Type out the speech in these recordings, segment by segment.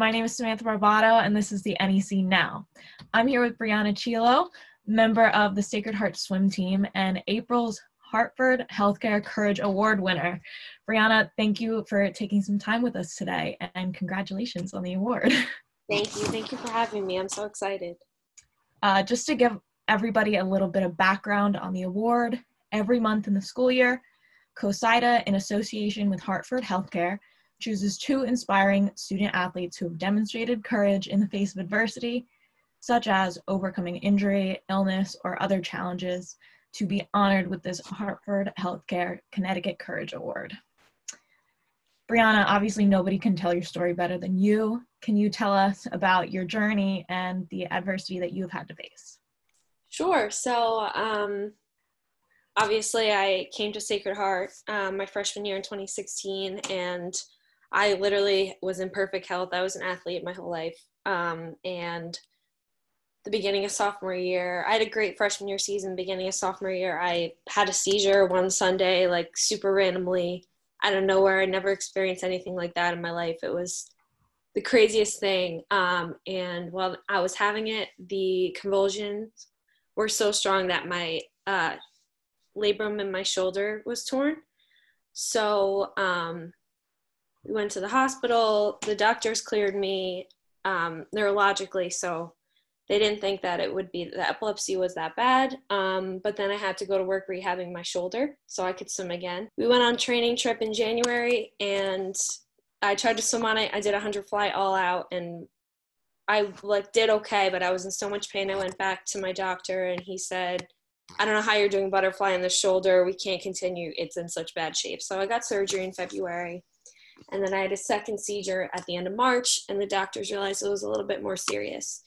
My name is Samantha Barbato, and this is the NEC Now. I'm here with Brianna Chilo, member of the Sacred Heart swim team and April's Hartford Healthcare Courage Award winner. Brianna, thank you for taking some time with us today, and congratulations on the award. Thank you. Thank you for having me. I'm so excited. Uh, just to give everybody a little bit of background on the award, every month in the school year, COSIDA, in association with Hartford Healthcare, chooses two inspiring student athletes who have demonstrated courage in the face of adversity, such as overcoming injury, illness, or other challenges, to be honored with this Hartford Healthcare Connecticut Courage Award. Brianna, obviously nobody can tell your story better than you. Can you tell us about your journey and the adversity that you've had to face? Sure. So, um, obviously, I came to Sacred Heart um, my freshman year in 2016, and I literally was in perfect health. I was an athlete my whole life. Um, and the beginning of sophomore year, I had a great freshman year season. Beginning of sophomore year, I had a seizure one Sunday, like super randomly out of nowhere. I never experienced anything like that in my life. It was the craziest thing. Um, and while I was having it, the convulsions were so strong that my uh, labrum in my shoulder was torn. So um, we went to the hospital. The doctors cleared me um, neurologically, so they didn't think that it would be the epilepsy was that bad. Um, but then I had to go to work rehabbing my shoulder so I could swim again. We went on training trip in January, and I tried to swim on it. I did a 100 fly all out, and I like did okay, but I was in so much pain. I went back to my doctor, and he said I don't know how you're doing butterfly in the shoulder. We can't continue. It's in such bad shape. So I got surgery in February. And then I had a second seizure at the end of March, and the doctors realized it was a little bit more serious.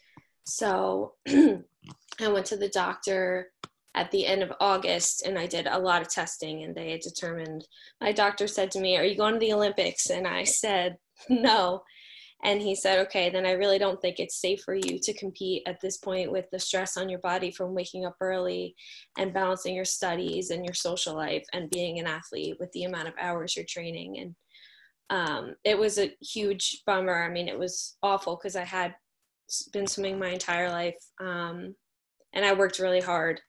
So I went to the doctor at the end of August and I did a lot of testing, and they had determined my doctor said to me, Are you going to the Olympics? And I said, No. And he said, okay, then I really don't think it's safe for you to compete at this point with the stress on your body from waking up early and balancing your studies and your social life and being an athlete with the amount of hours you're training. And um, it was a huge bummer. I mean, it was awful because I had been swimming my entire life um, and I worked really hard.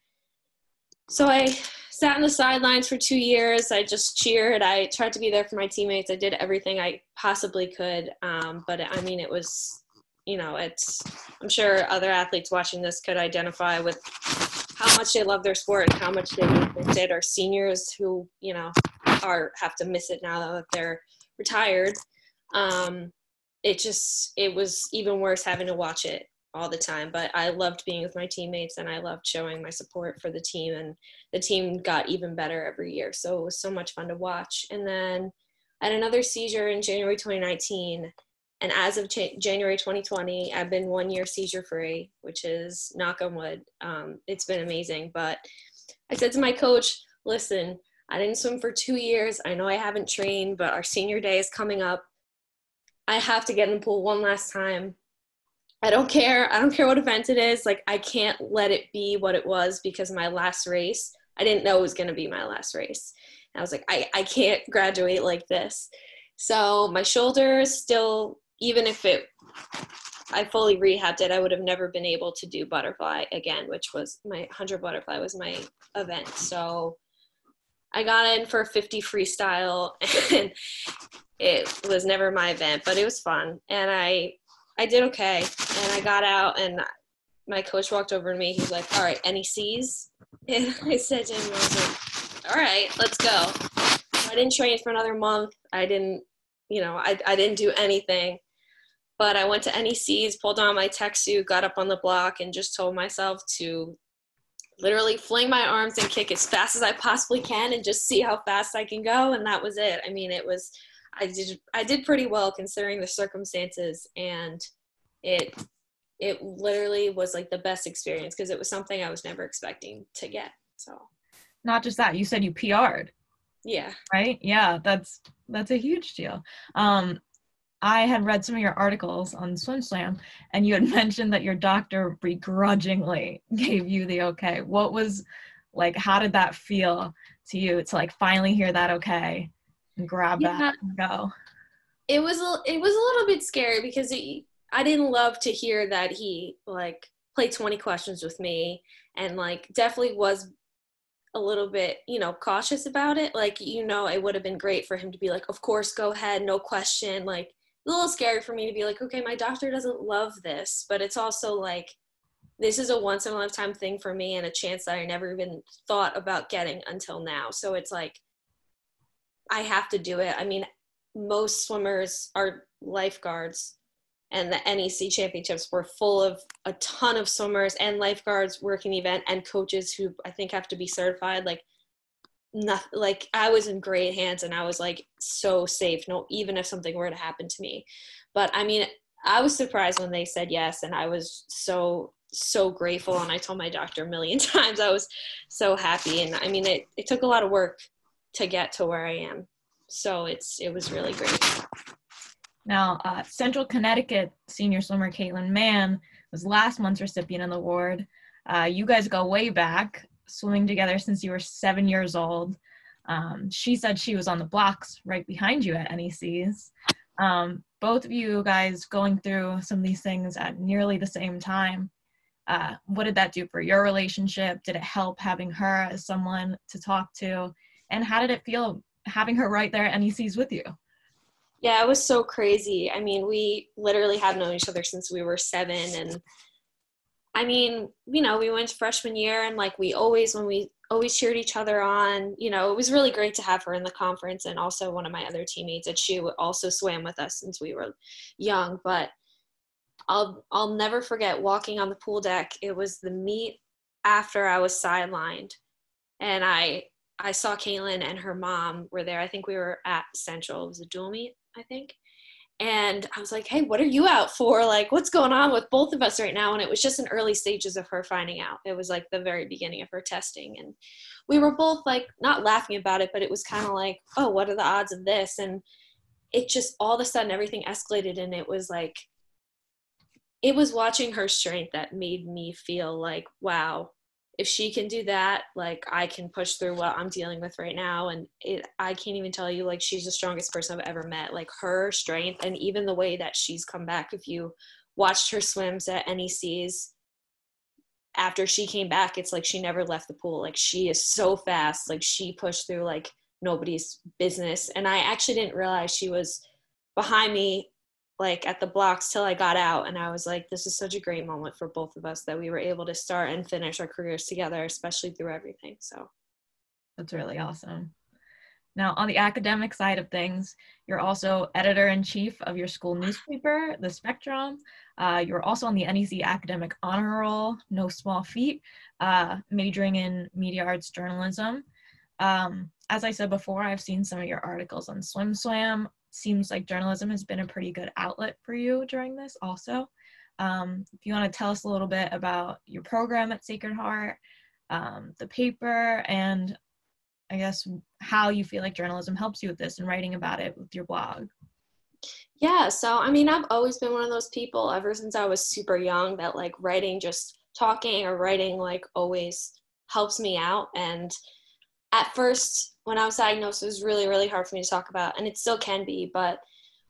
So I sat on the sidelines for two years. I just cheered. I tried to be there for my teammates. I did everything I possibly could. Um, but I mean, it was, you know, it's, I'm sure other athletes watching this could identify with how much they love their sport and how much they miss it, or seniors who, you know, are have to miss it now that they're retired. Um, it just, it was even worse having to watch it all the time. But i loved being with my teammates and i loved showing my support for the team and the team got even better every year. So it was so much fun to watch. And then i had another seizure in january 2019 and as of january 2020 i've been one year seizure free which is knock on wood um, it's been amazing. But i said to my coach listen i didn't swim for two years i know i haven't trained but our senior day is coming up i have to get in the pool one last time I don't care. I don't care what event it is. Like, I can't let it be what it was because my last race, I didn't know it was going to be my last race. And I was like, I, I can't graduate like this. So my shoulder is still, even if it, I fully rehabbed it, I would have never been able to do butterfly again, which was my 100 butterfly was my event. So I got in for 50 freestyle and it was never my event, but it was fun. And I I did okay, and I got out, and my coach walked over to me. He's like, "All right, any C's?" And I said to him, "I was like, all right, let's go." I didn't train for another month. I didn't, you know, I I didn't do anything. But I went to NECs, pulled on my tech suit, got up on the block, and just told myself to literally fling my arms and kick as fast as I possibly can and just see how fast I can go. And that was it. I mean, it was I did I did pretty well considering the circumstances and it it literally was like the best experience because it was something I was never expecting to get. So not just that, you said you PR'd. Yeah. Right? Yeah, that's that's a huge deal. Um I had read some of your articles on SwimSwam and you had mentioned that your doctor begrudgingly gave you the okay. What was like how did that feel to you to like finally hear that okay? and grab yeah. that and go? it was a, it was a little bit scary because it, I didn't love to hear that he like played 20 questions with me and like definitely was a little bit, you know, cautious about it. Like, you know, it would have been great for him to be like, of course, go ahead, no question. Like, a little scary for me to be like, okay, my doctor doesn't love this, but it's also like, this is a once in a lifetime thing for me and a chance that I never even thought about getting until now. So it's like, I have to do it. I mean, most swimmers are lifeguards and the NEC championships were full of a ton of swimmers and lifeguards working the event and coaches who I think have to be certified. Like, not like I was in great hands and I was like so safe. No, even if something were to happen to me, but I mean, I was surprised when they said yes, and I was so so grateful. And I told my doctor a million times I was so happy. And I mean, it it took a lot of work to get to where I am. So it's it was really great. Now, uh, Central Connecticut senior swimmer Caitlin Mann was last month's recipient of the award. Uh, you guys go way back, swimming together since you were seven years old. Um, she said she was on the blocks right behind you at NECs. Um, both of you guys going through some of these things at nearly the same time. Uh, what did that do for your relationship? Did it help having her as someone to talk to? And how did it feel having her right there at NECs with you? Yeah, it was so crazy. I mean, we literally have known each other since we were seven. And I mean, you know, we went to freshman year and like we always, when we always cheered each other on, you know, it was really great to have her in the conference. And also one of my other teammates at SHU also swam with us since we were young. But I'll, I'll never forget walking on the pool deck. It was the meet after I was sidelined. And I, I saw Caitlin and her mom were there. I think we were at Central. It was a dual meet. I think. And I was like, hey, what are you out for? Like, what's going on with both of us right now? And it was just in early stages of her finding out. It was like the very beginning of her testing. And we were both like, not laughing about it, but it was kind of like, oh, what are the odds of this? And it just all of a sudden everything escalated. And it was like, it was watching her strength that made me feel like, wow, if she can do that like i can push through what i'm dealing with right now and it i can't even tell you like she's the strongest person i've ever met. Like her strength and even the way that she's come back if you watched her swims at necs after she came back it's like she never left the pool. Like she is so fast. Like she pushed through like nobody's business. And i actually didn't realize she was behind me like at the blocks till I got out. And I was like, this is such a great moment for both of us that we were able to start and finish our careers together, especially through everything. So that's really awesome. Now, on the academic side of things, you're also editor in chief of your school newspaper, The Spectrum. Uh, you're also on the NEC Academic Honor Roll, no small feat, uh, majoring in media arts journalism. Um, as I said before, I've seen some of your articles on SwimSwam seems like journalism has been a pretty good outlet for you during this also. Um, if you want to tell us a little bit about your program at Sacred Heart, um, the paper, and I guess how you feel like journalism helps you with this and writing about it with your blog. Yeah, so I mean, I've always been one of those people ever since I was super young that like writing, just talking or writing, like always helps me out. And at first, when I was diagnosed, it was really, really hard for me to talk about, and it still can be. But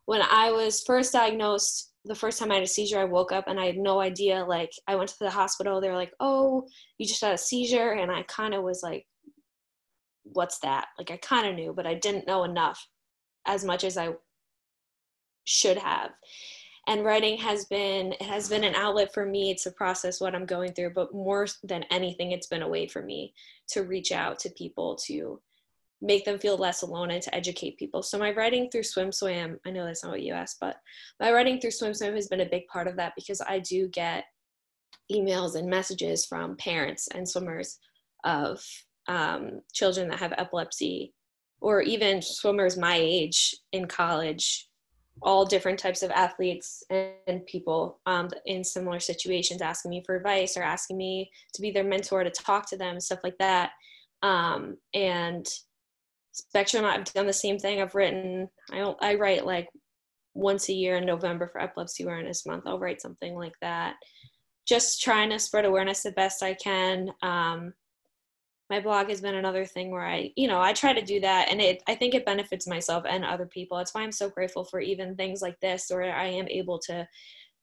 when I was first diagnosed, the first time I had a seizure, I woke up and I had no idea. Like, I went to the hospital, they were like, oh, you just had a seizure. And I kind of was like, what's that? Like, I kind of knew, but I didn't know enough as much as I should have and writing has been it has been an outlet for me to process what i'm going through but more than anything it's been a way for me to reach out to people to make them feel less alone and to educate people. So my writing through SwimSwam, I know that's not what you asked, but my writing through SwimSwam has been a big part of that because I do get emails and messages from parents and swimmers of um, children that have epilepsy or even swimmers my age in college all different types of athletes and people um, in similar situations asking me for advice or asking me to be their mentor to talk to them stuff like that um, and Spectrum, I've done the same thing. I've written, I don't, I write like once a year in November for Epilepsy Awareness Month. I'll write something like that. Just trying to spread awareness the best I can. Um, my blog has been another thing where I, you know, I try to do that and it I think it benefits myself and other people. That's why I'm so grateful for even things like this where I am able to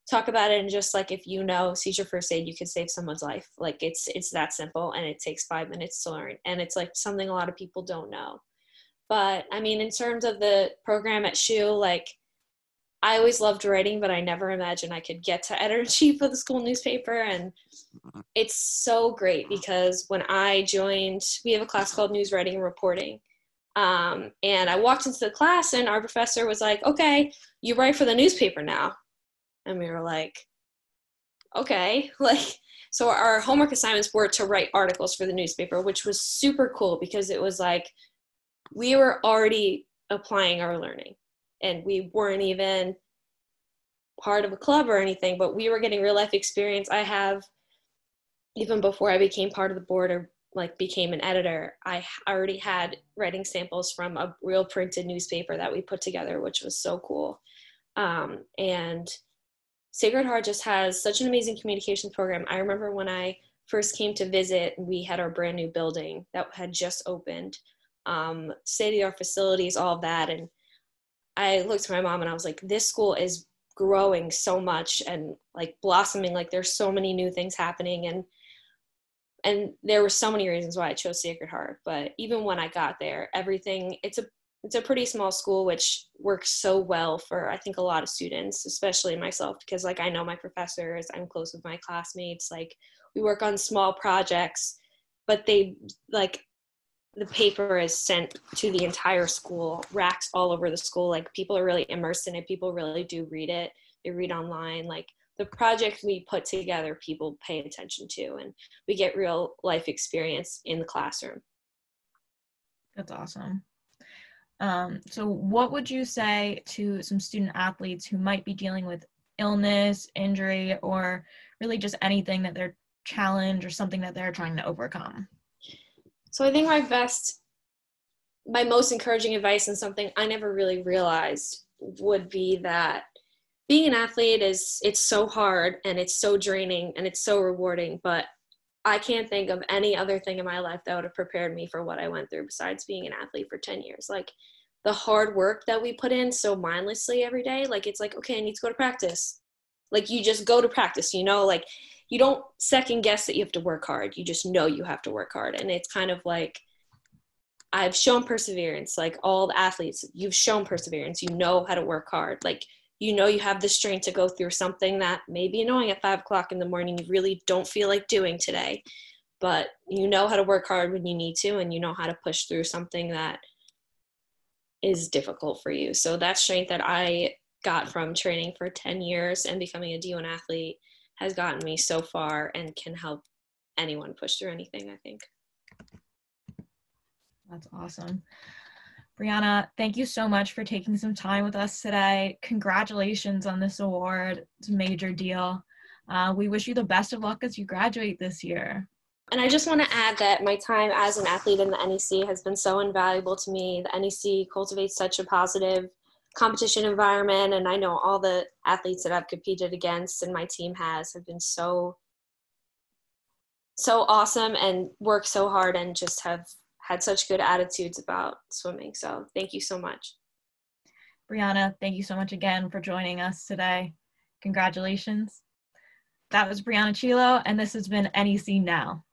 talk about it and just like if you know seizure first aid you can save someone's life like it's it's that simple and it takes five minutes to learn and it's like something a lot of people don't know but i mean in terms of the program at SHU like i always loved writing but i never imagined i could get to editor-in-chief of the school newspaper. And it's so great because when i joined we have a class called news writing and reporting. Um, and i walked into the class and our professor was like okay you write for the newspaper now. And we were like okay. Like so our homework assignments were to write articles for the newspaper which was super cool because it was like we were already applying our learning. And we weren't even part of a club or anything but we were getting real life experience. I have even before i became part of the board or like became an editor i already had writing samples from a real printed newspaper that we put together which was so cool. Um, and Sacred Heart just has such an amazing communications program. I remember when I first came to visit, we had our brand new building that had just opened, um, state of the art facilities, all of that. And I looked to my mom and I was like, this school is growing so much and like blossoming. Like there's so many new things happening. And and there were so many reasons why I chose Sacred Heart. But even when I got there, everything it's a it's a pretty small school which works so well for i think a lot of students especially myself because like i know my professors i'm close with my classmates like we work on small projects but they like the paper is sent to the entire school racks all over the school. Like people are really immersed in it. People really do read it. They read online. Like the project we put together people pay attention to and we get real life experience in the classroom. That's awesome. Um, so, what would you say to some student athletes who might be dealing with illness, injury, or really just anything that they're challenged or something that they're trying to overcome? So, I think my best, my most encouraging advice and something I never really realized would be that being an athlete is it's so hard and it's so draining and it's so rewarding but i can't think of any other thing in my life that would have prepared me for what i went through besides being an athlete for 10 years. Like the hard work that we put in so mindlessly every day like it's like okay i need to go to practice. Like you just go to practice you know like you don't second guess that you have to work hard. You just know you have to work hard. And it's kind of like i've shown perseverance like all the athletes you've shown perseverance. You know how to work hard. Like you know you have the strength to go through something that may be annoying at five o'clock in the morning. You really don't feel like doing today but you know how to work hard when you need to and you know how to push through something that is difficult for you. So that strength that I got from training for 10 years and becoming a D1 athlete has gotten me so far and can help anyone push through anything, I think. That's awesome. Brianna, thank you so much for taking some time with us today. Congratulations on this award. It's a major deal. Uh, we wish you the best of luck as you graduate this year. And I just want to add that my time as an athlete in the NEC has been so invaluable to me. The NEC cultivates such a positive competition environment, and I know all the athletes that I've competed against and my team has have been so so awesome and work so hard and just have had such good attitudes about swimming. So thank you so much. Brianna, thank you so much again for joining us today. Congratulations. That was Brianna Chilo, and this has been NEC Now.